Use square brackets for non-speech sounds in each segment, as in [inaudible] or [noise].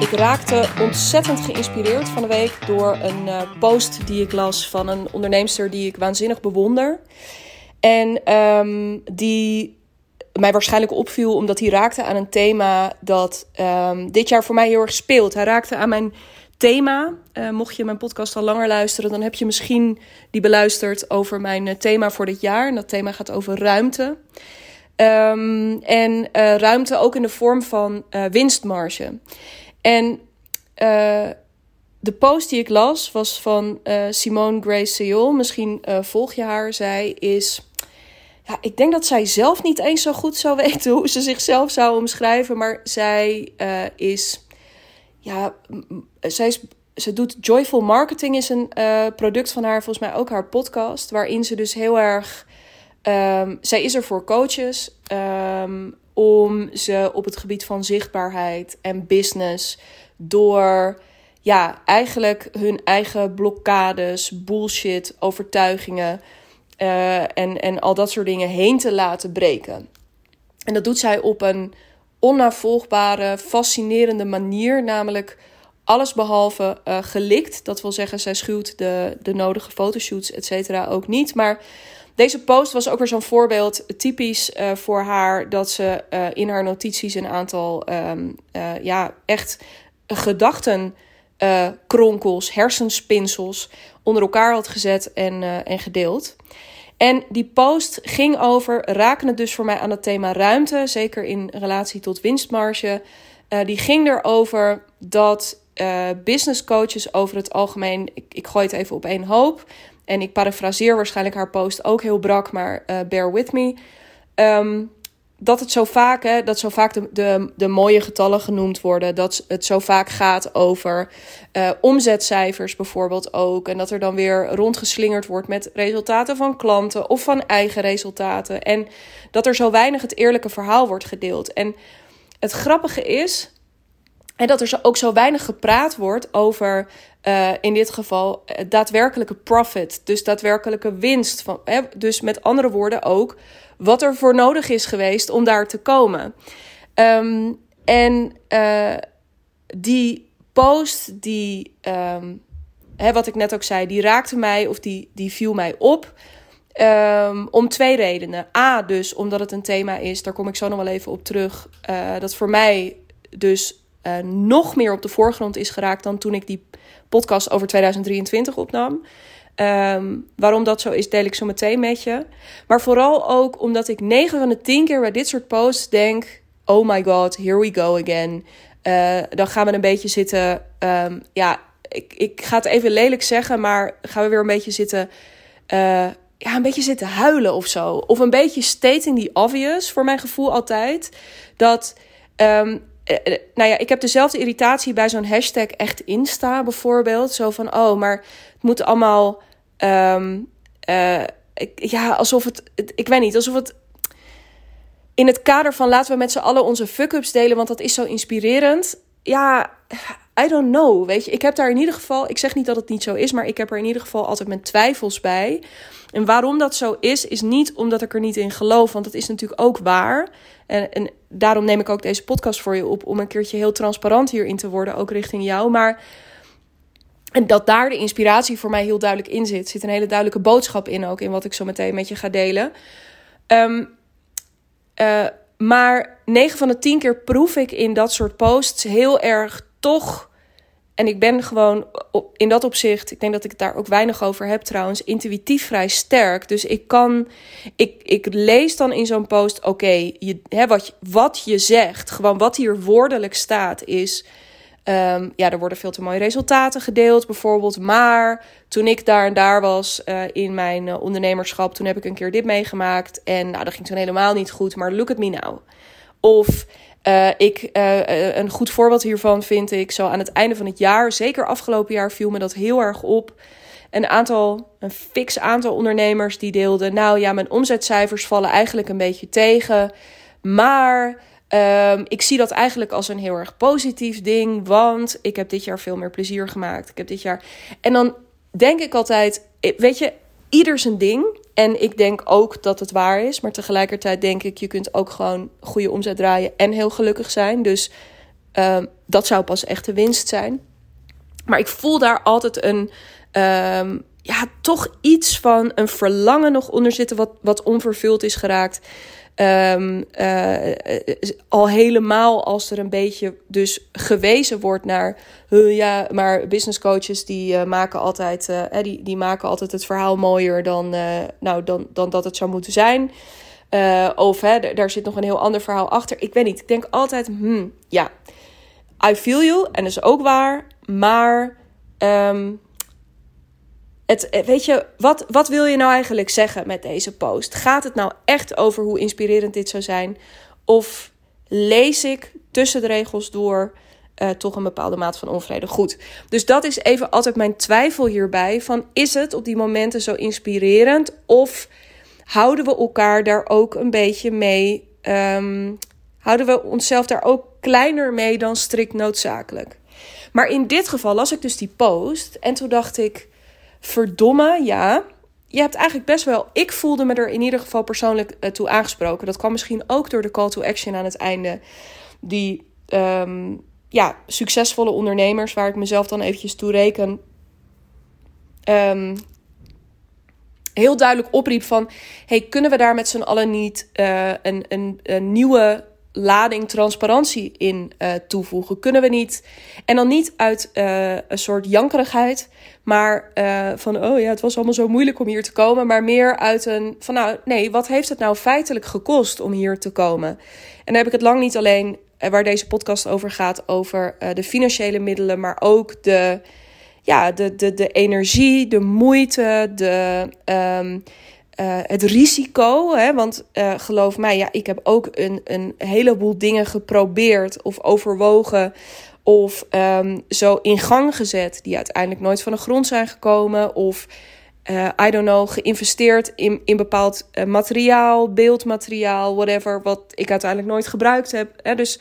Ik raakte ontzettend geïnspireerd van de week door een uh, post die ik las van een onderneemster die ik waanzinnig bewonder. En um, die mij waarschijnlijk opviel omdat hij raakte aan een thema dat um, dit jaar voor mij heel erg speelt. Hij raakte aan mijn thema. Uh, mocht je mijn podcast al langer luisteren, dan heb je misschien die beluisterd over mijn uh, thema voor dit jaar. En dat thema gaat over ruimte. Um, en ruimte ook in de vorm van winstmarge. En de post die ik las was van Simone Grace Seol. Misschien volg je haar. Zij is ja, ik denk dat zij zelf niet eens zo goed zou [laughs] weten hoe ze zichzelf zou omschrijven. Maar zij is. Ja, zij is. Ze doet Joyful Marketing, is een product van haar, volgens mij ook haar podcast. Waarin ze dus heel erg. Um, zij is er voor coaches. Um, om ze op het gebied van zichtbaarheid en business. door ja, eigenlijk hun eigen blokkades, bullshit, overtuigingen uh, en, en al dat soort dingen heen te laten breken. En dat doet zij op een onnavolgbare, fascinerende manier, namelijk alles behalve uh, gelikt. Dat wil zeggen, zij schuwt de, de nodige fotoshoots, et cetera, ook niet. Maar deze post was ook weer zo'n voorbeeld, typisch uh, voor haar, dat ze uh, in haar notities een aantal, um, ja, echt gedachten. kronkels, hersenspinsels onder elkaar had gezet en, en gedeeld. En die post ging over, raken het dus voor mij aan het thema ruimte, zeker in relatie tot winstmarge. Die ging erover dat business coaches over het algemeen, ik gooi het even op één hoop. En ik parafraseer waarschijnlijk haar post ook heel brak, maar uh, bear with me. Um, dat het zo vaak, hè, dat zo vaak de, de, de mooie getallen genoemd worden. Dat het zo vaak gaat over uh, omzetcijfers bijvoorbeeld ook. En dat er dan weer rondgeslingerd wordt met resultaten van klanten of van eigen resultaten. En dat er zo weinig het eerlijke verhaal wordt gedeeld. En het grappige is. En dat er ook zo weinig gepraat wordt over, uh, in dit geval, uh, daadwerkelijke profit. Dus daadwerkelijke winst. Van, hè, dus met andere woorden ook wat er voor nodig is geweest om daar te komen. Um, en uh, die post, die, um, hè, wat ik net ook zei, die raakte mij of die, die viel mij op. Um, om twee redenen. A, dus omdat het een thema is, daar kom ik zo nog wel even op terug. Dat voor mij dus uh, nog meer op de voorgrond is geraakt dan toen ik die podcast over 2023 opnam. Um, waarom dat zo is, deel ik zo meteen met je. Maar vooral ook omdat ik 9 van de 10 keer bij dit soort posts denk: oh my god, here we go again. Uh, dan gaan we een beetje zitten. Um, ja, ik, ik ga het even lelijk zeggen, maar gaan we weer een beetje zitten. Uh, ja, een beetje zitten huilen of zo. Of een beetje stating the obvious, voor mijn gevoel altijd. Dat. Um, nou ja, ik heb dezelfde irritatie bij zo'n hashtag echt Insta bijvoorbeeld. Zo van, oh, maar het moet allemaal Um, uh, ja, alsof het, Ik weet niet, alsof het. In het kader van laten we met z'n allen onze fuck-ups delen, want dat is zo inspirerend. Ja, I don't know. Weet je, ik heb daar in ieder geval. Ik zeg niet dat het niet zo is, maar ik heb er in ieder geval altijd mijn twijfels bij. En waarom dat zo is, is niet omdat ik er niet in geloof, want dat is natuurlijk ook waar. En, en daarom neem ik ook deze podcast voor je op, om een keertje heel transparant hierin te worden, ook richting jou. Maar en dat daar de inspiratie voor mij heel duidelijk in zit. Zit een hele duidelijke boodschap in ook, in wat ik zo meteen met je ga delen. Um, uh, maar 9 van de 10 keer proef ik in dat soort posts heel erg toch. En ik ben gewoon in dat opzicht, ik denk dat ik het daar ook weinig over heb trouwens, intuïtief vrij sterk. Dus ik kan, ik, ik lees dan in zo'n post, oké, wat, wat je zegt, gewoon wat hier woordelijk staat, is Um, ja, er worden veel te mooie resultaten gedeeld, bijvoorbeeld. Maar toen ik daar en daar was uh, in mijn uh, ondernemerschap, toen heb ik een keer dit meegemaakt. En nou, dat ging toen helemaal niet goed. Maar look at me now. Of uh, ik, een goed voorbeeld hiervan vind ik zo aan het einde van het jaar, zeker afgelopen jaar, viel me dat heel erg op. Een aantal, een fix aantal ondernemers die deelden. Nou ja, mijn omzetcijfers vallen eigenlijk een beetje tegen. Maar Um, ik zie dat eigenlijk als een heel erg positief ding, want ik heb dit jaar veel meer plezier gemaakt. Ik heb dit jaar. En dan denk ik altijd, weet je, ieder zijn ding. En ik denk ook dat het waar is, maar tegelijkertijd denk ik, je kunt ook gewoon goede omzet draaien en heel gelukkig zijn. Dus Ehm, dat zou pas echt de winst zijn. Maar ik voel daar altijd een, ehm, ja, toch iets van een verlangen nog onder zitten, wat, wat onvervuld is geraakt. Um, al helemaal als er een beetje dus gewezen wordt naar ja, maar business coaches die uh, maken altijd uh, die, die maken altijd het verhaal mooier dan, nou, dan, dan dat het zou moeten zijn. of hè, daar zit nog een heel ander verhaal achter. Ik weet niet. Ik denk altijd, hmm, ja, I feel you en dat is ook waar, maar um, het, eh, weet je, wat, wat wil je nou eigenlijk zeggen met deze post? Gaat het nou echt over hoe inspirerend dit zou zijn? Of lees ik tussen de regels door uh, toch een bepaalde maat van onvrede? Goed, dus dat is even altijd mijn twijfel hierbij. Van is het op die momenten zo inspirerend? Of houden we elkaar daar ook een beetje mee... Um, houden we onszelf daar ook kleiner mee dan strikt noodzakelijk? Maar in dit geval las ik dus die post en toen dacht ik verdomme, ja. Je hebt eigenlijk best wel. Ik voelde me er in ieder geval persoonlijk uh, toe aangesproken. Dat kwam misschien ook door de call to action aan het einde. Die um, ja, succesvolle ondernemers, waar ik mezelf dan eventjes toe reken. Um, heel duidelijk opriep van: hey, kunnen we daar met z'n allen niet uh, een, een, een nieuwe lading transparantie in uh, toevoegen? Kunnen we niet, en dan niet uit uh, een soort jankerigheid, maar uh, van, oh ja, het was allemaal zo moeilijk om hier te komen. Maar meer uit een, van nou, nee, wat heeft het nou feitelijk gekost om hier te komen? En dan heb ik het lang niet alleen, waar deze podcast over gaat, over de financiële middelen, maar ook de, ja, de, de, de energie, de moeite, de... Um, uh, het risico, hè, want uh, geloof mij, ja, ik heb ook een, een heleboel dingen geprobeerd of overwogen of um, zo in gang gezet die uiteindelijk nooit van de grond zijn gekomen of uh, I don't know, geïnvesteerd in, in bepaald materiaal, beeldmateriaal, whatever, wat ik uiteindelijk nooit gebruikt heb. Hè, dus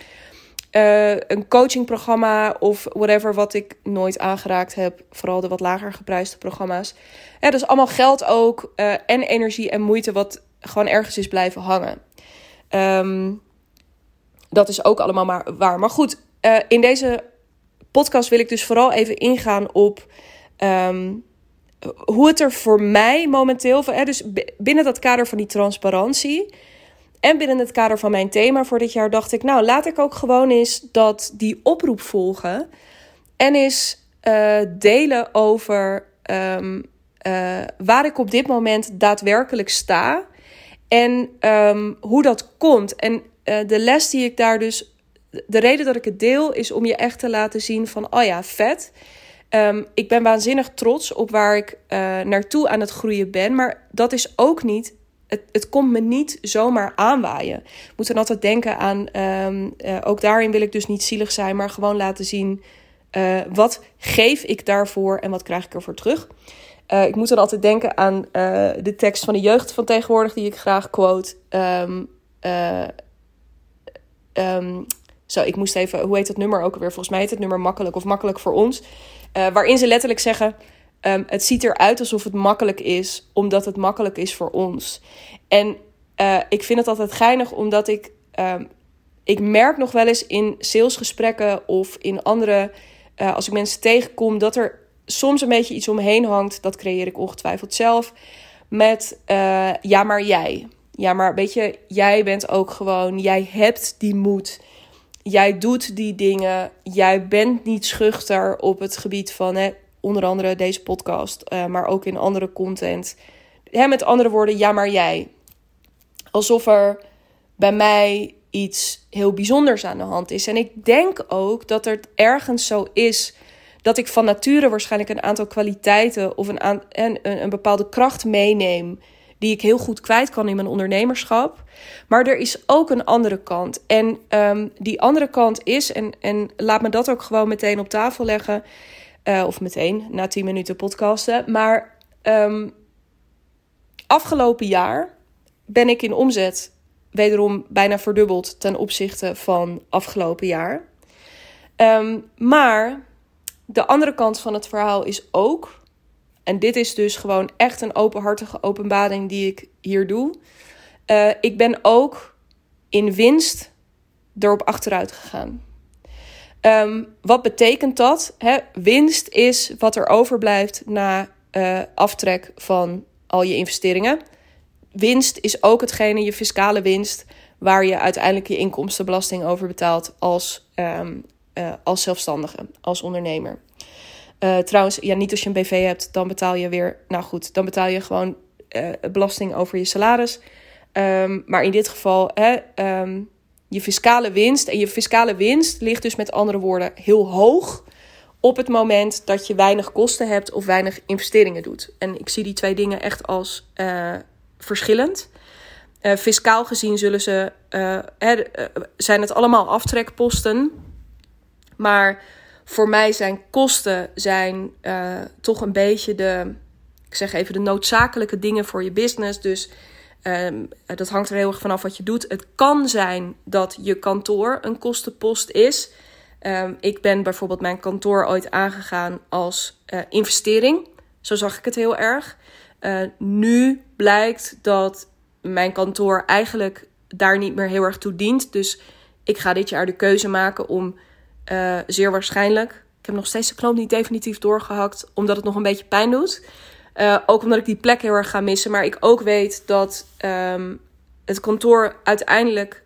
uh, een coachingprogramma of whatever wat ik nooit aangeraakt heb. Vooral de wat lager geprijsde programma's. Ja, dus allemaal geld ook uh, en energie en moeite wat gewoon ergens is blijven hangen. Um, dat is ook allemaal maar waar. Maar goed, uh, in deze podcast wil ik dus vooral even ingaan op um, hoe het er voor mij momenteel... Hè, dus binnen dat kader van die transparantie en binnen het kader van mijn thema voor dit jaar dacht ik, nou laat ik ook gewoon eens dat die oproep volgen. En eens uh, delen over um, uh, waar ik op dit moment daadwerkelijk sta. En um, hoe dat komt. En uh, de les die ik daar dus. De reden dat ik het deel is om je echt te laten zien van, oh ja, vet. Um, ik ben waanzinnig trots op waar ik naartoe aan het groeien ben. Maar dat is ook niet het, komt me niet zomaar aanwaaien. Ik moet dan altijd denken aan, um, uh, ook daarin wil ik dus niet zielig zijn, maar gewoon laten zien uh, wat geef ik daarvoor en wat krijg ik ervoor terug. Uh, ik moet dan altijd denken aan de tekst van de jeugd van tegenwoordig, die ik graag quote. Um, um, zo, ik moest even, hoe heet dat nummer ook alweer? Volgens mij heet het nummer makkelijk of makkelijk voor ons. waarin ze letterlijk zeggen Um, het ziet eruit alsof het makkelijk is, omdat het makkelijk is voor ons. En uh, ik vind het altijd geinig, omdat ik, um, ik merk nog wel eens in salesgesprekken of in andere, uh, als ik mensen tegenkom, dat er soms een beetje iets omheen hangt. Dat creëer ik ongetwijfeld zelf. Met uh, ja, maar jij. Ja, maar weet je, jij bent ook gewoon, jij hebt die moed. Jij doet die dingen. Jij bent niet schuchter op het gebied van hè, onder andere deze podcast, uh, maar ook in andere content. Hè, met andere woorden, ja, maar jij. Alsof er bij mij iets heel bijzonders aan de hand is. En ik denk ook dat er ergens zo is dat ik van nature waarschijnlijk een aantal kwaliteiten of een, een, een bepaalde kracht meeneem. Die ik heel goed kwijt kan in mijn ondernemerschap. Maar er is ook een andere kant. En um, die andere kant is, en, en laat me dat ook gewoon meteen op tafel leggen uh, of meteen na 10 minuten podcasten. Maar um, afgelopen jaar ben ik in omzet wederom bijna verdubbeld ten opzichte van afgelopen jaar. Um, maar de andere kant van het verhaal is ook, en dit is dus gewoon echt een openhartige openbaring die ik hier doe. Uh, ik ben ook in winst erop achteruit gegaan. Ehm, wat betekent dat? Winst is wat er overblijft na uh, aftrek van al je investeringen. Winst is ook hetgene, je fiscale winst, waar je uiteindelijk je inkomstenbelasting over betaalt als, um, uh, als zelfstandige, als ondernemer. Uh, trouwens, ja, niet als je een BV hebt, dan betaal je weer, nou goed, dan betaal je gewoon belasting over je salaris. Um, maar in dit geval, hè, je fiscale winst. En je fiscale winst ligt dus met andere woorden heel hoog op het moment dat je weinig kosten hebt of weinig investeringen doet. En ik zie die twee dingen echt als uh, verschillend. Uh, fiscaal gezien zullen ze, uh, zijn het allemaal aftrekposten. Maar voor mij zijn kosten zijn, toch een beetje de, ik zeg even, de noodzakelijke dingen voor je business. Dus Um, dat hangt er heel erg vanaf wat je doet. Het kan zijn dat je kantoor een kostenpost is. Um, ik ben bijvoorbeeld mijn kantoor ooit aangegaan als uh, investering. Zo zag ik het heel erg. Uh, nu blijkt dat mijn kantoor eigenlijk daar niet meer heel erg toe dient. Dus ik ga dit jaar de keuze maken om uh, zeer waarschijnlijk. Ik heb nog steeds de knoop niet definitief doorgehakt, omdat het nog een beetje pijn doet. Uh, ook omdat ik die plek heel erg ga missen. Maar ik ook weet dat um, het kantoor uiteindelijk.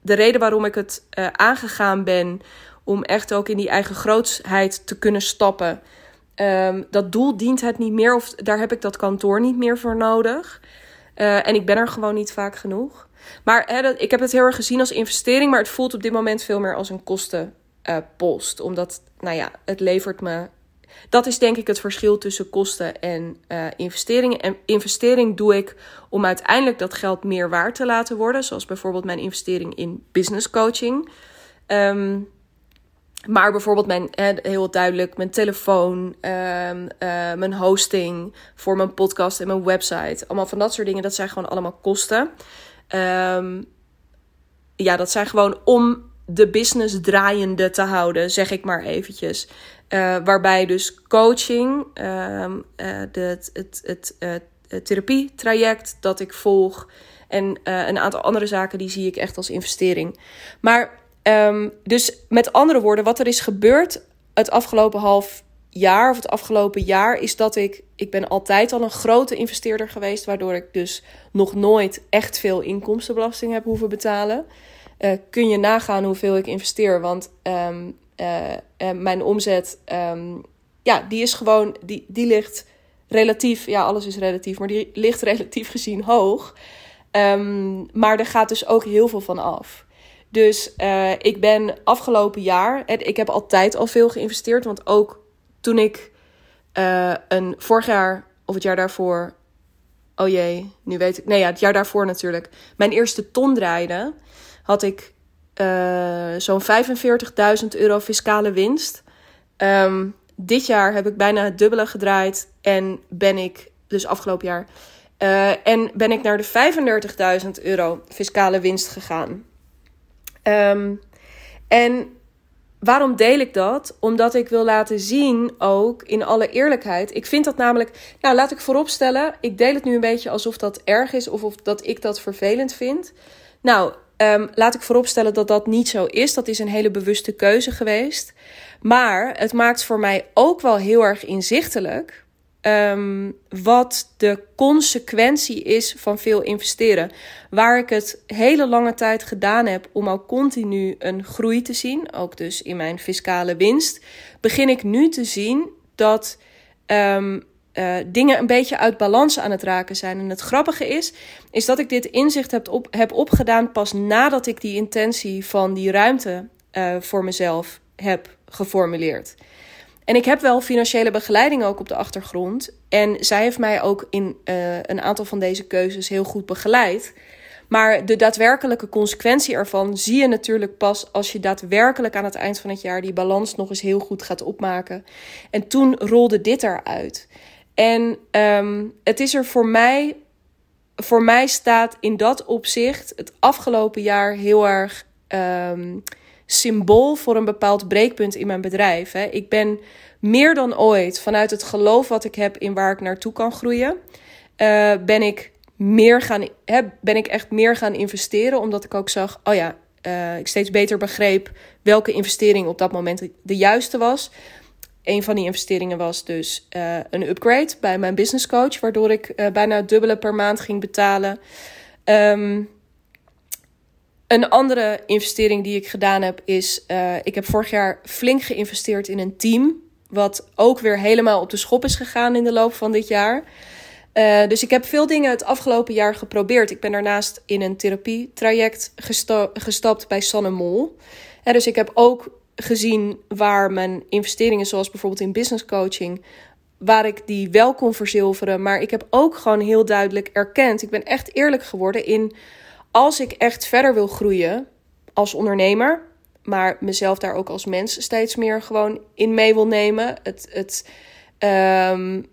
De reden waarom ik het uh, aangegaan ben. Om echt ook in die eigen grootsheid te kunnen stappen. Um, dat doel dient het niet meer. Of daar heb ik dat kantoor niet meer voor nodig. Uh, en ik ben er gewoon niet vaak genoeg. Maar dat, ik heb het heel erg gezien als investering. Maar het voelt op dit moment veel meer als een kostenpost. omdat, nou ja, het levert me dat is denk ik het verschil tussen kosten en uh, investeringen. En investering doe ik om uiteindelijk dat geld meer waard te laten worden. Zoals bijvoorbeeld mijn investering in business coaching. Um, maar bijvoorbeeld mijn, heel duidelijk, mijn telefoon, um, uh, mijn hosting voor mijn podcast en mijn website. Allemaal van dat soort dingen, dat zijn gewoon allemaal kosten. Um, ja, dat zijn gewoon om de business draaiende te houden, zeg ik maar eventjes. Uh, waarbij dus coaching, uh, uh, de, het, het, het, het therapietraject dat ik volg en een aantal andere zaken, die zie ik echt als investering. Maar um, dus met andere woorden, wat er is gebeurd het afgelopen half jaar of het afgelopen jaar, is dat ik, ik ben altijd al een grote investeerder geweest, waardoor ik dus nog nooit echt veel inkomstenbelasting heb hoeven betalen. Uh, kun je nagaan hoeveel ik investeer. Want um, uh, uh, mijn omzet, um, ja, die is gewoon, die, die ligt relatief, ja, alles is relatief, maar die ligt [laughs] relatief gezien hoog. Um, maar er gaat dus ook heel veel van af. Dus uh, ik ben afgelopen jaar, ik heb altijd al veel geïnvesteerd, want ook toen ik een vorig jaar of het jaar daarvoor, oh jee, nu weet ik, nee ja, het jaar daarvoor natuurlijk, mijn eerste ton draaide, had ik uh, zo'n 45.000 euro fiscale winst. Um, dit jaar heb ik bijna het dubbele gedraaid en ben ik, dus afgelopen jaar, uh, en ben ik naar de 35.000 euro fiscale winst gegaan. Um, en waarom deel ik dat? Omdat ik wil laten zien, ook in alle eerlijkheid. Ik vind dat namelijk. Nou, laat ik vooropstellen. Ik deel het nu een beetje alsof dat erg is of, of dat ik dat vervelend vind. Nou, Um, laat ik vooropstellen dat dat niet zo is. Dat is een hele bewuste keuze geweest. Maar het maakt voor mij ook wel heel erg inzichtelijk. Um, wat de consequentie is van veel investeren. Waar ik het hele lange tijd gedaan heb om al continu een groei te zien, ook dus in mijn fiscale winst, begin ik nu te zien dat um, uh, dingen een beetje uit balans aan het raken zijn. En het grappige is, is dat ik dit inzicht heb, op, heb opgedaan pas nadat ik die intentie van die ruimte uh, voor mezelf heb geformuleerd. En ik heb wel financiële begeleiding ook op de achtergrond. En zij heeft mij ook in uh, een aantal van deze keuzes heel goed begeleid. Maar de daadwerkelijke consequentie ervan zie je natuurlijk pas als je daadwerkelijk aan het eind van het jaar die balans nog eens heel goed gaat opmaken. En toen rolde dit eruit. En um, het is er voor mij, voor mij staat in dat opzicht het afgelopen jaar heel erg um, symbool voor een bepaald breekpunt in mijn bedrijf. Hè. Ik ben meer dan ooit vanuit het geloof wat ik heb in waar ik naartoe kan groeien, uh, ben ik meer gaan, hè, ben ik echt meer gaan investeren, omdat ik ook zag, oh ja, ik steeds beter begreep welke investering op dat moment de juiste was. Een van die investeringen was dus een upgrade bij mijn business coach, waardoor ik bijna het dubbele per maand ging betalen. Um, een andere investering die ik gedaan heb is, uh, ik heb vorig jaar flink geïnvesteerd in een team, wat ook weer helemaal op de schop is gegaan in de loop van dit jaar. Dus ik heb veel dingen het afgelopen jaar geprobeerd. Ik ben daarnaast in een therapietraject gesta gestapt bij Sanne Mol. Uh, dus ik heb ook gezien waar mijn investeringen, zoals bijvoorbeeld in business coaching, waar ik die wel kon verzilveren. Maar ik heb ook gewoon heel duidelijk erkend, ik ben echt eerlijk geworden in als ik echt verder wil groeien als ondernemer, maar mezelf daar ook als mens steeds meer gewoon in mee wil nemen. Het, het, um,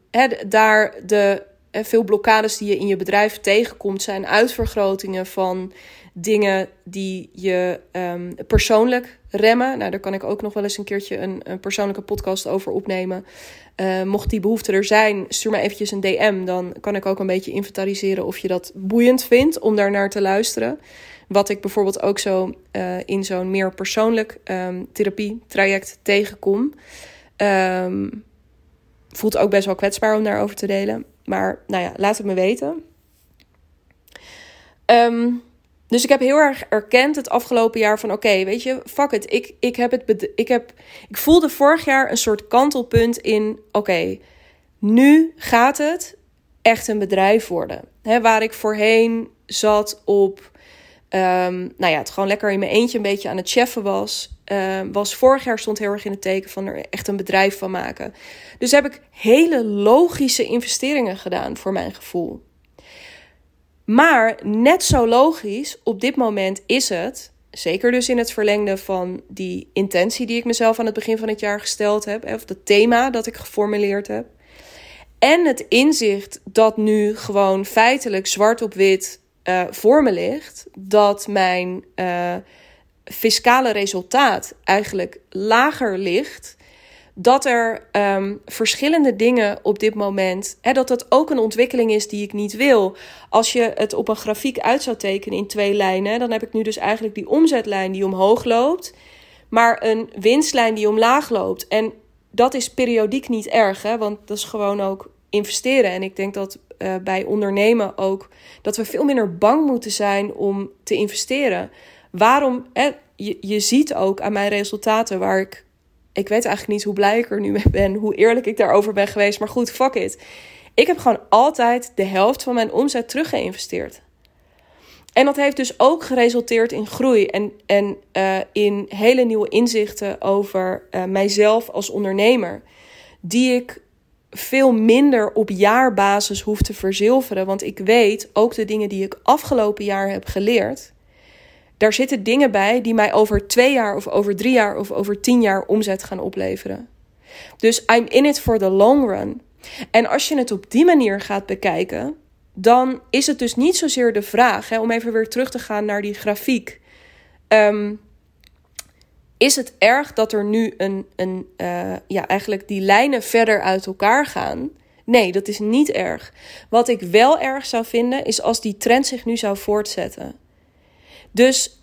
daar de veel blokkades die je in je bedrijf tegenkomt zijn uitvergrotingen van dingen die je um, persoonlijk remmen. Nou, daar kan ik ook nog wel eens een keertje een, een persoonlijke podcast over opnemen. Uh, mocht die behoefte er zijn, stuur me eventjes een DM. Dan kan ik ook een beetje inventariseren of je dat boeiend vindt om daar naar te luisteren. Wat ik bijvoorbeeld ook zo uh, in zo'n meer persoonlijk um, therapietraject tegenkom. Um, voelt ook best wel kwetsbaar om daarover te delen. Maar nou ja, laat het me weten. Um, dus ik heb heel erg erkend het afgelopen jaar van oké, weet je, fuck it. Ik, ik, heb het ik, heb, ik voelde vorig jaar een soort kantelpunt in oké, nu gaat het echt een bedrijf worden. He, waar ik voorheen zat op, um, nou ja, het gewoon lekker in mijn eentje een beetje aan het cheffen was. Um, was vorig jaar stond heel erg in het teken van er echt een bedrijf van maken. Dus heb ik hele logische investeringen gedaan voor mijn gevoel. Maar net zo logisch op dit moment is het, zeker dus in het verlengde van die intentie die ik mezelf aan het begin van het jaar gesteld heb, of het thema dat ik geformuleerd heb, en het inzicht dat nu gewoon feitelijk zwart op wit uh, voor me ligt, dat mijn uh, fiscale resultaat eigenlijk lager ligt dat er um, verschillende dingen op dit moment, hè, dat dat ook een ontwikkeling is die ik niet wil. Als je het op een grafiek uit zou tekenen in twee lijnen, dan heb ik nu dus eigenlijk die omzetlijn die omhoog loopt, maar een winstlijn die omlaag loopt. En dat is periodiek niet erg, hè, want dat is gewoon ook investeren. En ik denk dat uh, bij ondernemen ook dat we veel minder bang moeten zijn om te investeren. Waarom? Hè, je, je ziet ook aan mijn resultaten waar ik ik weet eigenlijk niet hoe blij ik er nu mee ben, hoe eerlijk ik daarover ben geweest. Maar goed, fuck it. Ik heb gewoon altijd de helft van mijn omzet teruggeïnvesteerd. En dat heeft dus ook geresulteerd in groei en, en uh, in hele nieuwe inzichten over uh, mijzelf als ondernemer. Die ik veel minder op jaarbasis hoef te verzilveren. Want ik weet ook de dingen die ik afgelopen jaar heb geleerd daar zitten dingen bij die mij over twee jaar of over drie jaar of over tien jaar omzet gaan opleveren. Dus I'm in it for the long run. En als je het op die manier gaat bekijken, dan is het dus niet zozeer de vraag, hè, om even weer terug te gaan naar die grafiek. Um, is het erg dat er nu een, een uh, ja, eigenlijk die lijnen verder uit elkaar gaan? Nee, dat is niet erg. Wat ik wel erg zou vinden, is als die trend zich nu zou voortzetten. Dus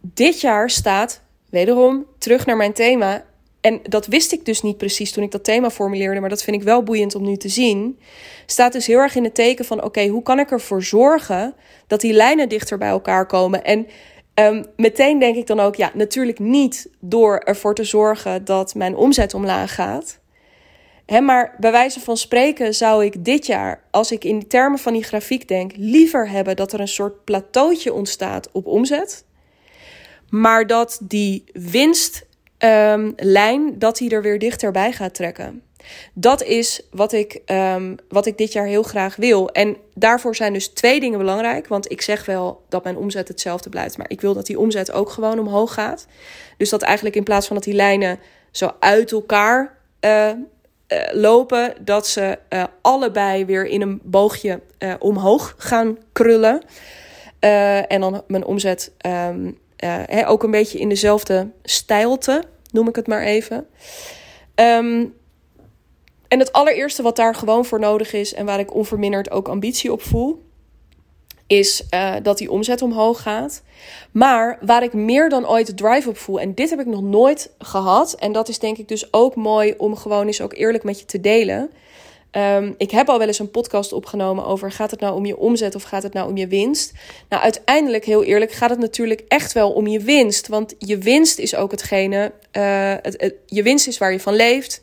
dit jaar staat, wederom, terug naar mijn thema. En dat wist ik dus niet precies toen ik dat thema formuleerde, maar dat vind ik wel boeiend om nu te zien. Staat dus heel erg in het teken van: oké, hoe kan ik ervoor zorgen dat die lijnen dichter bij elkaar komen? En um, meteen denk ik dan ook: ja, natuurlijk niet door ervoor te zorgen dat mijn omzet omlaag gaat. He, maar bij wijze van spreken zou ik dit jaar, als ik in termen van die grafiek denk, liever hebben dat er een soort plateautje ontstaat op omzet. Maar dat die winstlijn, um, dat die er weer dichterbij gaat trekken. Dat is wat ik, um, wat ik dit jaar heel graag wil. En daarvoor zijn dus twee dingen belangrijk. Want ik zeg wel dat mijn omzet hetzelfde blijft. Maar ik wil dat die omzet ook gewoon omhoog gaat. Dus dat eigenlijk in plaats van dat die lijnen zo uit elkaar uh, uh, lopen, dat ze uh, allebei weer in een boogje uh, omhoog gaan krullen. en dan mijn omzet um, ook een beetje in dezelfde stijlte, noem ik het maar even. Um, en het allereerste wat daar gewoon voor nodig is en waar ik onverminderd ook ambitie op voel, is uh, dat die omzet omhoog gaat. Maar waar ik meer dan ooit de drive op voel, en dit heb ik nog nooit gehad, en dat is denk ik dus ook mooi om gewoon eens ook eerlijk met je te delen. Um, ik heb al wel eens een podcast opgenomen over gaat het nou om je omzet of gaat het nou om je winst? Nou, uiteindelijk, heel eerlijk, gaat het natuurlijk echt wel om je winst. Want je winst is ook hetgene, het, je winst is waar je van leeft.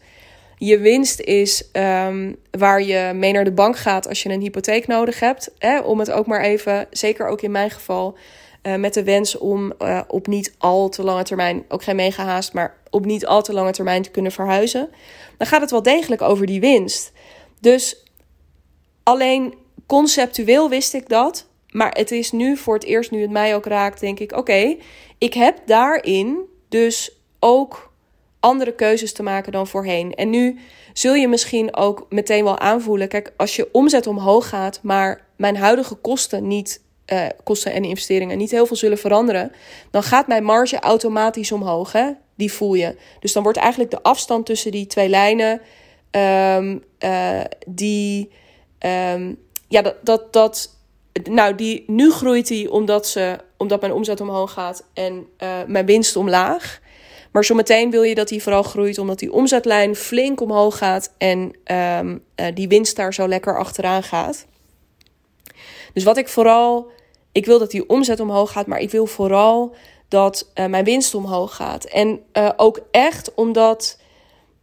Je winst is um, waar je mee naar de bank gaat als je een hypotheek nodig hebt. Hè, om het ook maar even, zeker ook in mijn geval, uh, met de wens om uh, op niet al te lange termijn, ook geen mega haast, maar op niet al te lange termijn te kunnen verhuizen. Dan gaat het wel degelijk over die winst. Dus alleen conceptueel wist ik dat. Maar het is nu voor het eerst, nu het mij ook raakt, denk ik: oké, ik heb daarin dus ook andere keuzes te maken dan voorheen. En nu zul je misschien ook meteen wel aanvoelen: kijk, als je omzet omhoog gaat, maar mijn huidige kosten niet. Uh, kosten en investeringen niet heel veel zullen veranderen, dan gaat mijn marge automatisch omhoog. Die voel je. Dus dan wordt eigenlijk de afstand tussen die twee lijnen Um, uh, die, um, ja, dat, dat, dat, nou, die, nu groeit die omdat, ze, omdat mijn omzet omhoog gaat en uh, mijn winst omlaag. Maar zometeen wil je dat die vooral groeit omdat die omzetlijn flink omhoog gaat en um, uh, die winst daar zo lekker achteraan gaat. Dus wat ik vooral, ik wil dat die omzet omhoog gaat, maar ik wil vooral dat uh, mijn winst omhoog gaat. En uh, ook echt omdat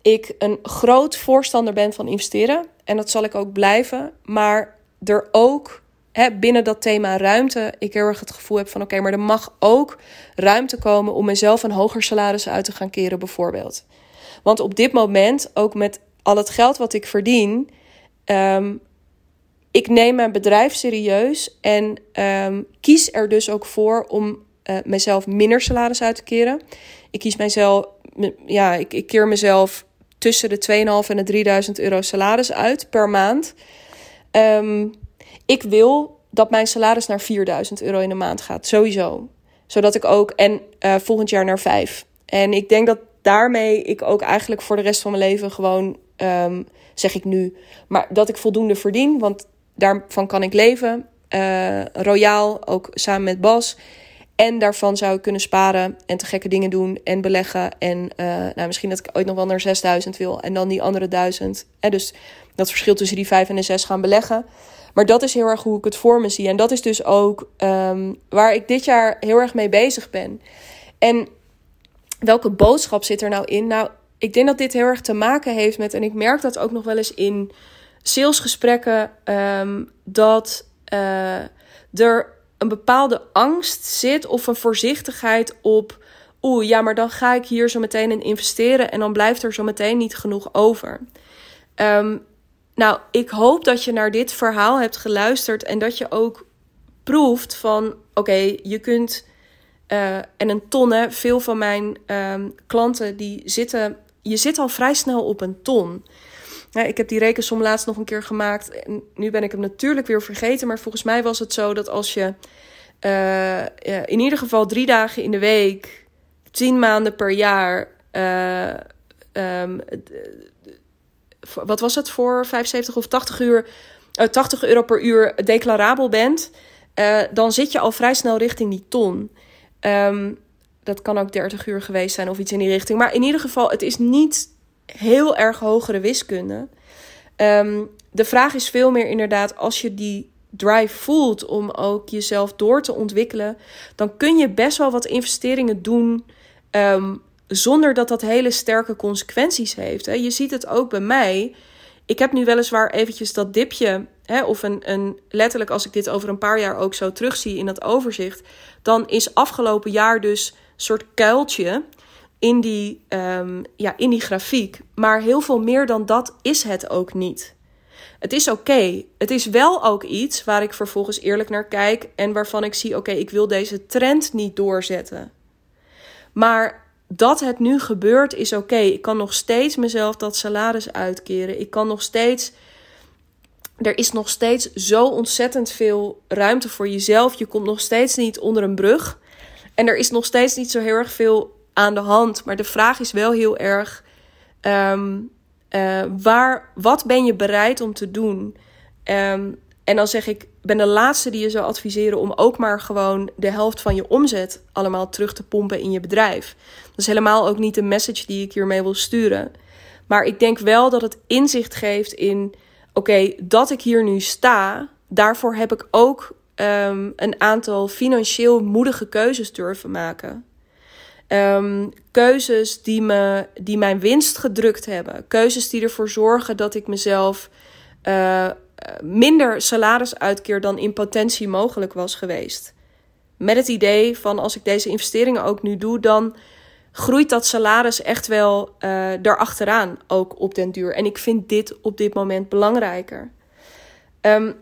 ik een groot voorstander ben van investeren. En dat zal ik ook blijven. Maar er ook binnen dat thema ruimte, ik heel erg het gevoel heb van oké, maar er mag ook ruimte komen om mezelf een hoger salaris uit te gaan keren, bijvoorbeeld. Want op dit moment, ook met al het geld wat ik verdien, um, ik neem mijn bedrijf serieus en um, kies er dus ook voor om uh, mezelf minder salaris uit te keren. Ik kies mijzelf, ja, ik, ik keer mezelf tussen de 2.500 en de 3000 euro salaris uit per maand. Um, ik wil dat mijn salaris naar 4000 euro in de maand gaat, sowieso. Zodat ik ook, en uh, volgend jaar naar 5. En ik denk dat daarmee ik ook eigenlijk voor de rest van mijn leven gewoon, um, zeg ik nu, maar dat ik voldoende verdien, want daarvan kan ik leven. Uh, royaal, ook samen met Bas. En daarvan zou ik kunnen sparen en te gekke dingen doen en beleggen. En uh, nou, misschien dat ik ooit nog wel naar 6000 wil. En dan die andere 1000. En dus dat verschil tussen die 5 en de 6 gaan beleggen. Maar dat is heel erg hoe ik het voor me zie. En dat is dus ook um, waar ik dit jaar heel erg mee bezig ben. En welke boodschap zit er nou in? Nou, ik denk dat dit heel erg te maken heeft met. En ik merk dat ook nog wel eens in salesgesprekken. Um, dat uh, er een bepaalde angst zit of een voorzichtigheid op. Oeh, ja, maar dan ga ik hier zo meteen in investeren en dan blijft er zo meteen niet genoeg over. Um, nou, ik hoop dat je naar dit verhaal hebt geluisterd en dat je ook proeft van: oké, je kunt. Uh, en een ton, hè, veel van mijn um, klanten die zitten. Je zit al vrij snel op een ton. Ik heb die rekensom laatst nog een keer gemaakt. En nu ben ik hem natuurlijk weer vergeten. Maar volgens mij was het zo dat als je uh, in ieder geval drie dagen in de week, tien maanden per jaar. Uh, um, wat was het voor 75 of 80 uur? 80 euro per uur declarabel bent. dan zit je al vrij snel richting die ton. Um, dat kan ook 30 uur geweest zijn of iets in die richting. Maar in ieder geval, het is niet heel erg hogere wiskunde. Um, de vraag is veel meer inderdaad, als je die drive voelt om ook jezelf door te ontwikkelen, dan kun je best wel wat investeringen doen um, zonder dat dat hele sterke consequenties heeft. Hè. Je ziet het ook bij mij. Ik heb nu weliswaar eventjes dat dipje, hè, of een, een, letterlijk als ik dit over een paar jaar ook zo terugzie in dat overzicht, dan is afgelopen jaar dus een soort kuiltje in die, um, ja, in die grafiek. Maar heel veel meer dan dat is het ook niet. Het is oké. Het is wel ook iets waar ik vervolgens eerlijk naar kijk en waarvan ik zie: oké, ik wil deze trend niet doorzetten. Maar dat het nu gebeurt is oké. Ik kan nog steeds mezelf dat salaris uitkeren. Ik kan nog steeds. Er is nog steeds zo ontzettend veel ruimte voor jezelf. Je komt nog steeds niet onder een brug. En er is nog steeds niet zo heel erg veel aan de hand. Maar de vraag is wel heel erg: um, uh, waar, wat ben je bereid om te doen? Um, en dan zeg ik ben de laatste die je zou adviseren om ook maar gewoon de helft van je omzet allemaal terug te pompen in je bedrijf. Dat is helemaal ook niet de message die ik hiermee wil sturen. Maar ik denk wel dat het inzicht geeft in: oké, dat ik hier nu sta, daarvoor heb ik ook um, een aantal financieel moedige keuzes durven maken. Um, keuzes die, me, die mijn winst gedrukt hebben. Keuzes die ervoor zorgen dat ik mezelf uh, minder salaris uitkeer dan in potentie mogelijk was geweest. Met het idee van als ik deze investeringen ook nu doe, dan groeit dat salaris echt wel uh, erachteraan, ook op den duur. En ik vind dit op dit moment belangrijker. Um,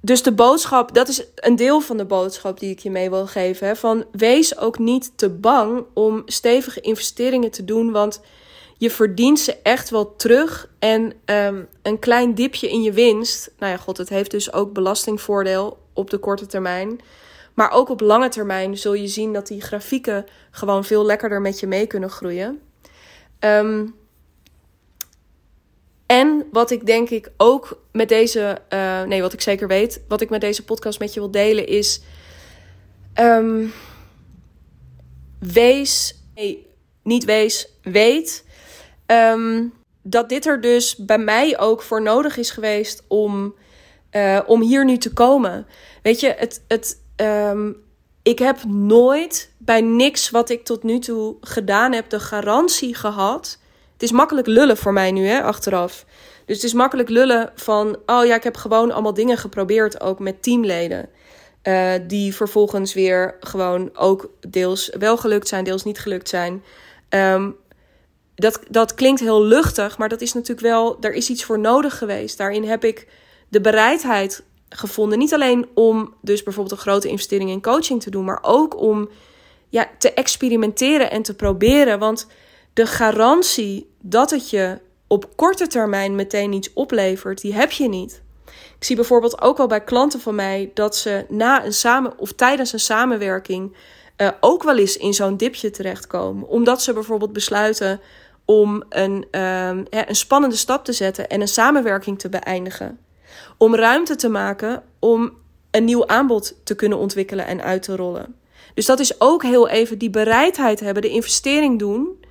dus de boodschap, dat is een deel van de boodschap die ik je mee wil geven. Hè, van wees ook niet te bang om stevige investeringen te doen, want je verdient ze echt wel terug. En um, een klein dipje in je winst, nou ja, god, het heeft dus ook belastingvoordeel op de korte termijn. Maar ook op lange termijn zul je zien dat die grafieken gewoon veel lekkerder met je mee kunnen groeien. Um, en wat ik denk ik ook met deze, uh, nee, wat ik zeker weet, wat ik met deze podcast met je wil delen is. Um, wees, nee, niet wees, weet um, dat dit er dus bij mij ook voor nodig is geweest om, uh, om hier nu te komen. Weet je, het, het, um, ik heb nooit bij niks wat ik tot nu toe gedaan heb de garantie gehad het is makkelijk lullen voor mij nu, hè, achteraf. Dus het is makkelijk lullen van, oh ja, ik heb gewoon allemaal dingen geprobeerd, ook met teamleden. Uh, die vervolgens weer gewoon ook deels wel gelukt zijn, deels niet gelukt zijn. Um, dat, dat klinkt heel luchtig, maar dat is natuurlijk wel, er is iets voor nodig geweest. Daarin heb ik de bereidheid gevonden. Niet alleen om dus bijvoorbeeld een grote investering in coaching te doen, maar ook om ja, te experimenteren en te proberen. Want de garantie dat het je op korte termijn meteen iets oplevert, die heb je niet. Ik zie bijvoorbeeld ook wel bij klanten van mij dat ze na een samen of tijdens een samenwerking uh, ook wel eens in zo'n dipje terechtkomen. Omdat ze bijvoorbeeld besluiten om een, uh, een spannende stap te zetten en een samenwerking te beëindigen. Om ruimte te maken om een nieuw aanbod te kunnen ontwikkelen en uit te rollen. Dus dat is ook heel even die bereidheid hebben, de investering doen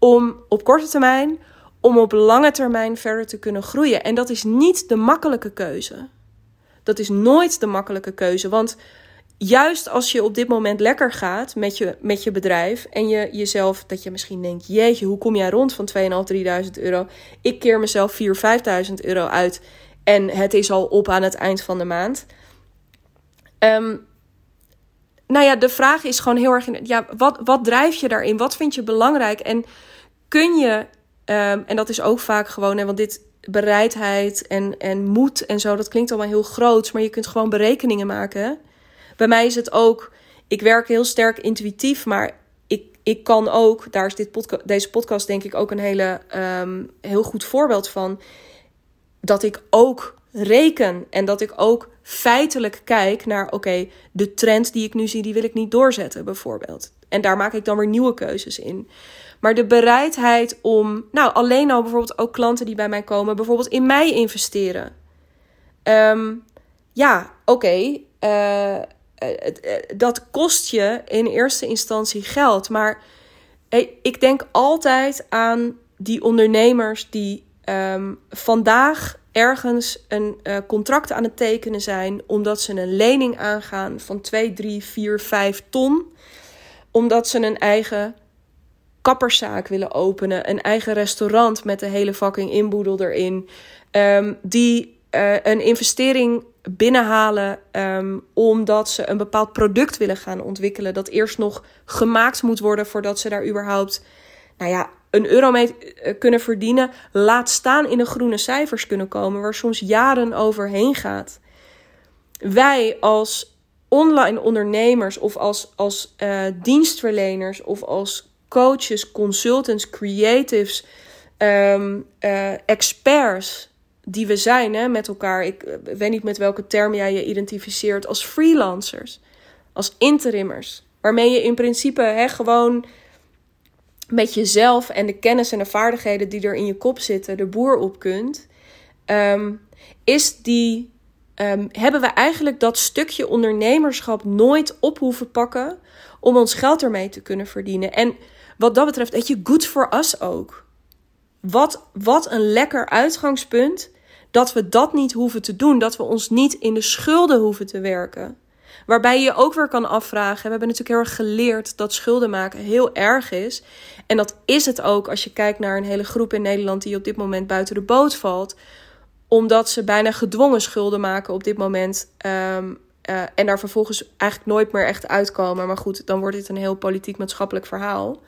om op korte termijn, om op lange termijn verder te kunnen groeien. En dat is niet de makkelijke keuze. Dat is nooit de makkelijke keuze. Want juist als je op dit moment lekker gaat met je, met je bedrijf en je jezelf, dat je misschien denkt: Jeetje, hoe kom jij rond van 2.500, 3.000 euro? Ik keer mezelf 4.000, 5.000 euro uit en het is al op aan het eind van de maand. Um, nou ja, de vraag is gewoon heel erg: ja, wat, wat drijf je daarin? Wat vind je belangrijk? En kun je, um, en dat is ook vaak gewoon, hè, want dit bereidheid en, en moed en zo, dat klinkt allemaal heel groot, maar je kunt gewoon berekeningen maken. Bij mij is het ook, ik werk heel sterk intuïtief, maar ik, ik kan ook, daar is dit deze podcast denk ik ook een hele, um, heel goed voorbeeld van, dat ik ook reken en dat ik ook feitelijk kijk naar, oké, de trend die ik nu zie, die wil ik niet doorzetten, bijvoorbeeld. En daar maak ik dan weer nieuwe keuzes in. Maar de bereidheid om, nou, alleen al bijvoorbeeld ook klanten die bij mij komen, bijvoorbeeld in mij investeren. Um, ja, oké, uh, eh, eh, dat kost je in eerste instantie geld. Maar ik denk altijd aan die ondernemers die um, vandaag ergens een uh, contract aan het tekenen zijn, omdat ze een lening aangaan van 2, 3, 4, 5 ton, omdat ze een eigen kapperszaak willen openen, een eigen restaurant met de hele fucking inboedel erin, um, die uh, een investering binnenhalen um, omdat ze een bepaald product willen gaan ontwikkelen dat eerst nog gemaakt moet worden voordat ze daar überhaupt, nou ja, een euro mee eh, kunnen verdienen, laat staan in de groene cijfers kunnen komen, waar soms jaren overheen gaat. Wij als online ondernemers of als, als uh, dienstverleners of als coaches, consultants, creatives, um, uh, experts die we zijn hè, met elkaar. Ik weet niet met welke term jij je identificeert als freelancers, als interimmers. Waarmee je in principe hè, gewoon met jezelf en de kennis en de vaardigheden die er in je kop zitten, de boer op kunt. Um, is die ehm, hebben we eigenlijk dat stukje ondernemerschap nooit op hoeven pakken om ons geld ermee te kunnen verdienen. En wat dat betreft, weet je, good for us ook. Wat, wat een lekker uitgangspunt dat we dat niet hoeven te doen, dat we ons niet in de schulden hoeven te werken. Waarbij je ook weer kan afvragen. We hebben natuurlijk heel erg geleerd dat schulden maken heel erg is. En dat is het ook als je kijkt naar een hele groep in Nederland die op dit moment buiten de boot valt. Omdat ze bijna gedwongen schulden maken op dit moment. Ehm, eh, en daar vervolgens eigenlijk nooit meer echt uitkomen. Maar goed, dan wordt dit een heel politiek-maatschappelijk verhaal.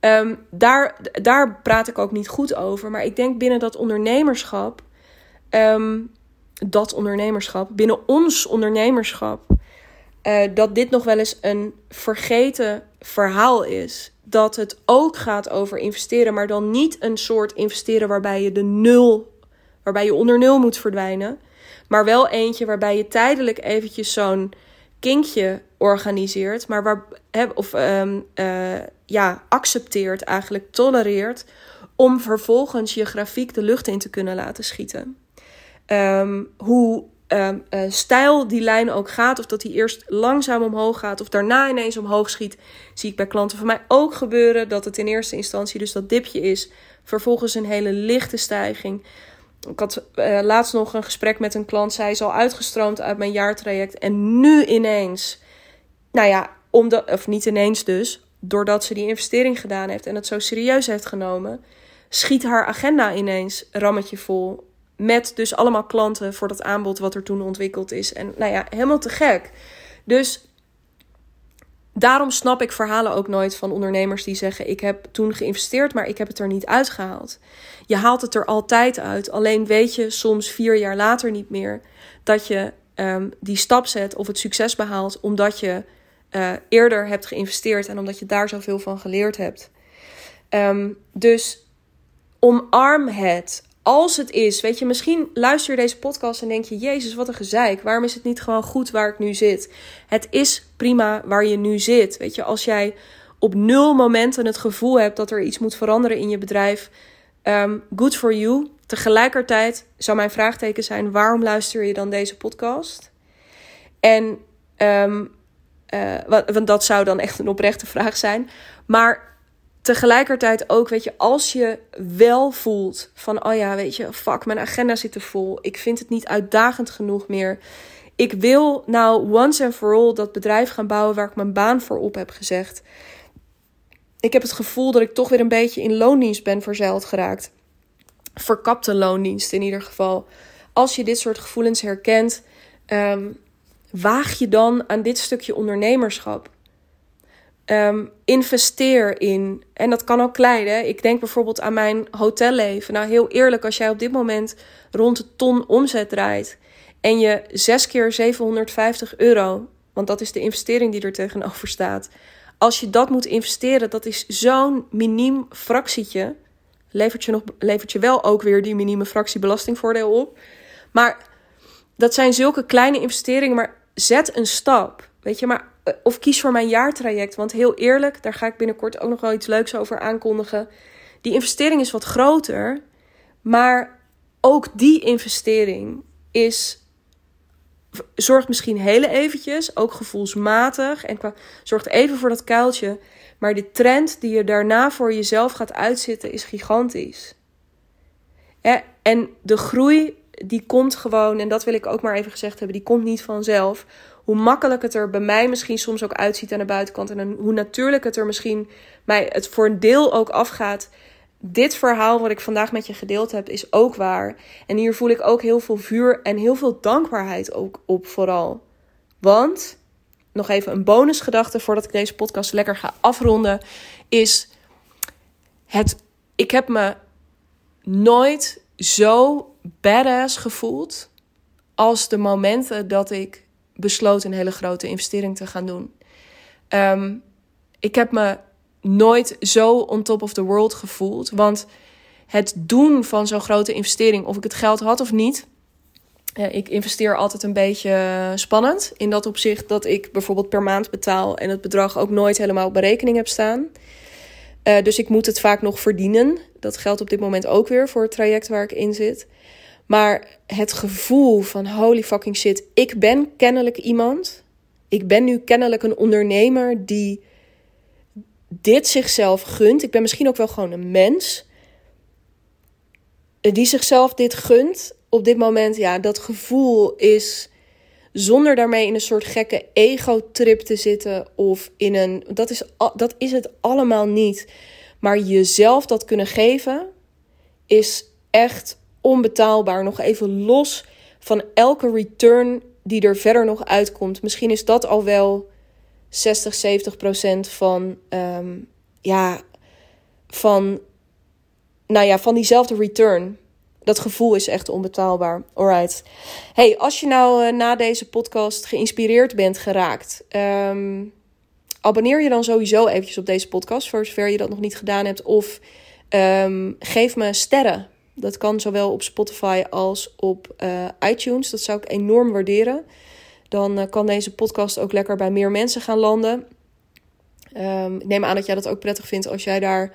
Ehm, daar, daar praat ik ook niet goed over. Maar ik denk binnen dat ondernemerschap. Ehm, dat ondernemerschap, binnen ons ondernemerschap. Uh, dat dit nog wel eens een vergeten verhaal is. Dat het ook gaat over investeren, maar dan niet een soort investeren waarbij je de nul, waarbij je onder nul moet verdwijnen. Maar wel eentje waarbij je tijdelijk eventjes zo'n kinkje organiseert, maar waar, of um, uh, ja, accepteert, eigenlijk tolereert, om vervolgens je grafiek de lucht in te kunnen laten schieten. Um, hoe um, uh, stijl die lijn ook gaat, of dat die eerst langzaam omhoog gaat, of daarna ineens omhoog schiet, zie ik bij klanten van mij ook gebeuren. Dat het in eerste instantie dus dat dipje is, vervolgens een hele lichte stijging. Ik had uh, laatst nog een gesprek met een klant. Zij is al uitgestroomd uit mijn jaartraject. En nu ineens, nou ja, omdat, of niet ineens dus, doordat ze die investering gedaan heeft en het zo serieus heeft genomen, schiet haar agenda ineens rammetje vol. Met dus allemaal klanten voor dat aanbod wat er toen ontwikkeld is. En nou ja, helemaal te gek. Dus daarom snap ik verhalen ook nooit van ondernemers die zeggen: Ik heb toen geïnvesteerd, maar ik heb het er niet uitgehaald. Je haalt het er altijd uit. Alleen weet je soms vier jaar later niet meer dat je um, die stap zet of het succes behaalt, omdat je uh, eerder hebt geïnvesteerd en omdat je daar zoveel van geleerd hebt. Um, dus omarm het als het is, weet je, misschien luister je deze podcast en denk je: Jezus, wat een gezeik. Waarom is het niet gewoon goed waar ik nu zit? Het is prima waar je nu zit. Weet je, als jij op nul momenten het gevoel hebt dat er iets moet veranderen in je bedrijf, um, good for you. Tegelijkertijd zou mijn vraagteken zijn: waarom luister je dan deze podcast? En um, uh, want dat zou dan echt een oprechte vraag zijn. Maar tegelijkertijd ook, weet je, als je wel voelt van, oh ja, weet je, fuck, mijn agenda zit er vol. Ik vind het niet uitdagend genoeg meer. Ik wil nou once and for all dat bedrijf gaan bouwen waar ik mijn baan voor op heb gezegd. Ik heb het gevoel dat ik toch weer een beetje in loondienst ben verzeild geraakt. Verkapte loondienst in ieder geval. Als je dit soort gevoelens herkent, um, waag je dan aan dit stukje ondernemerschap. Um, investeer in. En dat kan ook klein. Hè? Ik denk bijvoorbeeld aan mijn hotelleven. Nou, heel eerlijk, als jij op dit moment rond de ton omzet draait. en je zes keer 750 euro. want dat is de investering die er tegenover staat. Als je dat moet investeren, dat is zo'n miniem fractietje. Levert je, nog, levert je wel ook weer die minieme fractie belastingvoordeel op. Maar dat zijn zulke kleine investeringen. Maar zet een stap. Weet je, maar of kies voor mijn jaartraject. Want heel eerlijk, daar ga ik binnenkort ook nog wel iets leuks over aankondigen. Die investering is wat groter. Maar ook die investering is. Zorgt misschien heel eventjes, ook gevoelsmatig. En qua, zorgt even voor dat kuiltje. Maar de trend die je daarna voor jezelf gaat uitzitten is gigantisch. En de groei die komt gewoon, en dat wil ik ook maar even gezegd hebben, die komt niet vanzelf hoe makkelijk het er bij mij misschien soms ook uitziet aan de buitenkant. En hoe natuurlijk het er misschien mij het voor een deel ook afgaat. Dit verhaal wat ik vandaag met je gedeeld heb, is ook waar. En hier voel ik ook heel veel vuur en heel veel dankbaarheid ook op vooral. Want, nog even een bonusgedachte voordat ik deze podcast lekker ga afronden, is het. Ik heb me nooit zo badass gevoeld als de momenten dat ik besloot een hele grote investering te gaan doen. Um, ik heb me nooit zo on top of the world gevoeld. Want het doen van zo'n grote investering, of ik het geld had of niet. ik investeer altijd een beetje spannend. In dat opzicht dat ik bijvoorbeeld per maand betaal en het bedrag ook nooit helemaal op berekening heb staan. Uh, dus ik moet het vaak nog verdienen. Dat geldt op dit moment ook weer voor het traject waar ik in zit. Maar het gevoel van holy fucking shit, ik ben kennelijk iemand. Ik ben nu kennelijk een ondernemer die dit zichzelf gunt. Ik ben misschien ook wel gewoon een mens die zichzelf dit gunt op dit moment. Ja, dat gevoel is zonder daarmee in een soort gekke ego-trip te zitten of in een. Dat is, dat is het allemaal niet. Maar jezelf dat kunnen geven is echt onbetaalbaar. Nog even los van elke return die er verder nog uitkomt. Misschien is dat al wel 60, 70 procent van, um, ja, van, nou ja, van diezelfde return. Dat gevoel is echt onbetaalbaar. Alright. Hey, als je nou uh, na deze podcast geïnspireerd bent geraakt, um, abonneer je dan sowieso eventjes op deze podcast, voor zover je dat nog niet gedaan hebt. Of um, geef me sterren. Dat kan zowel op Spotify als op uh, iTunes. Dat zou ik enorm waarderen. Dan uh, kan deze podcast ook lekker bij meer mensen gaan landen. Um, ik neem aan dat jij dat ook prettig vindt als jij daar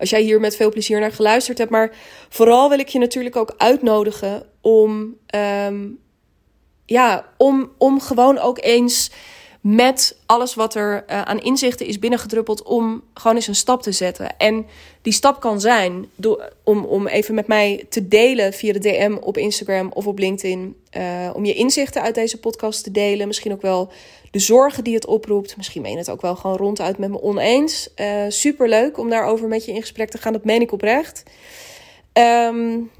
als jij hier met veel plezier naar geluisterd hebt. Maar vooral wil ik je natuurlijk ook uitnodigen om, um, ja, om, om gewoon ook eens met alles wat er uh, aan inzichten is binnengedruppeld om gewoon eens een stap te zetten. En die stap kan zijn door, om, om even met mij te delen via de DM op Instagram of op LinkedIn. Uh, om je inzichten uit deze podcast te delen. Misschien ook wel de zorgen die het oproept. Misschien meen het ook wel gewoon ronduit met me oneens. Uh, eh, Super leuk om daarover met je in gesprek te gaan. Dat meen ik oprecht. Um,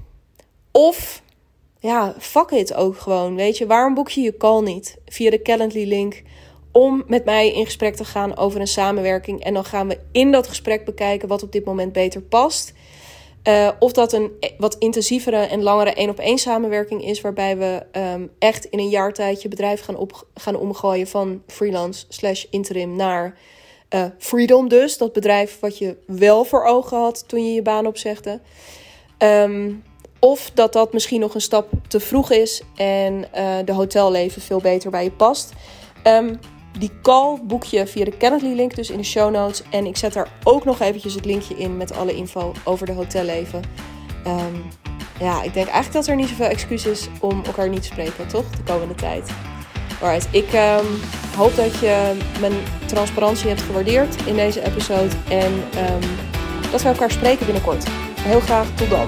of ja, fuck it ook gewoon. Weet je, waarom boek je je call niet via de Calendly link? Om met mij in gesprek te gaan over een samenwerking. En dan gaan we in dat gesprek bekijken wat op dit moment beter past. Uh, of dat een wat intensievere en langere één op één samenwerking is, waarbij we um, echt in een jaartijd je bedrijf gaan, op, gaan omgooien van freelance slash interim naar uh, freedom dus. Dat bedrijf wat je wel voor ogen had toen je je baan opzegde. Um, of dat dat misschien nog een stap te vroeg is en uh, de hotelleven veel beter bij je past. Um, die call boek je via de Calendly link dus in de show notes. En ik zet daar ook nog eventjes het linkje in met alle info over de hotelleven. Um, ja, ik denk eigenlijk dat er niet zoveel excuus is om elkaar niet te spreken, toch? De komende tijd. Alright, ik um, hoop dat je mijn transparantie hebt gewaardeerd in deze episode. En um, dat we elkaar spreken binnenkort. Heel graag tot dan.